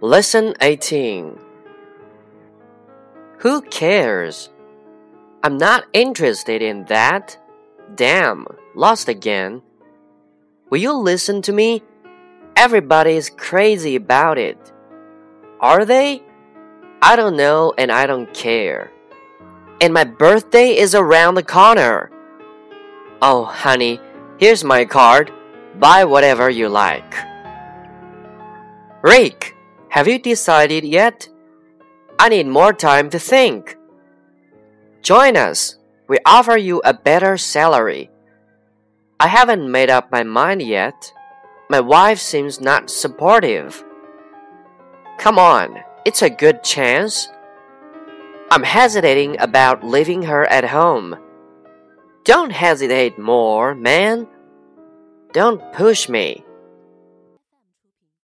Lesson 18 Who cares? I'm not interested in that. Damn, lost again. Will you listen to me? Everybody is crazy about it. Are they? I don't know and I don't care. And my birthday is around the corner. Oh, honey, here's my card. Buy whatever you like. Rick, have you decided yet? I need more time to think. Join us. We offer you a better salary. I haven't made up my mind yet. My wife seems not supportive. Come on, it's a good chance. I'm hesitating about leaving her at home. Don't hesitate more, man. Don't push me.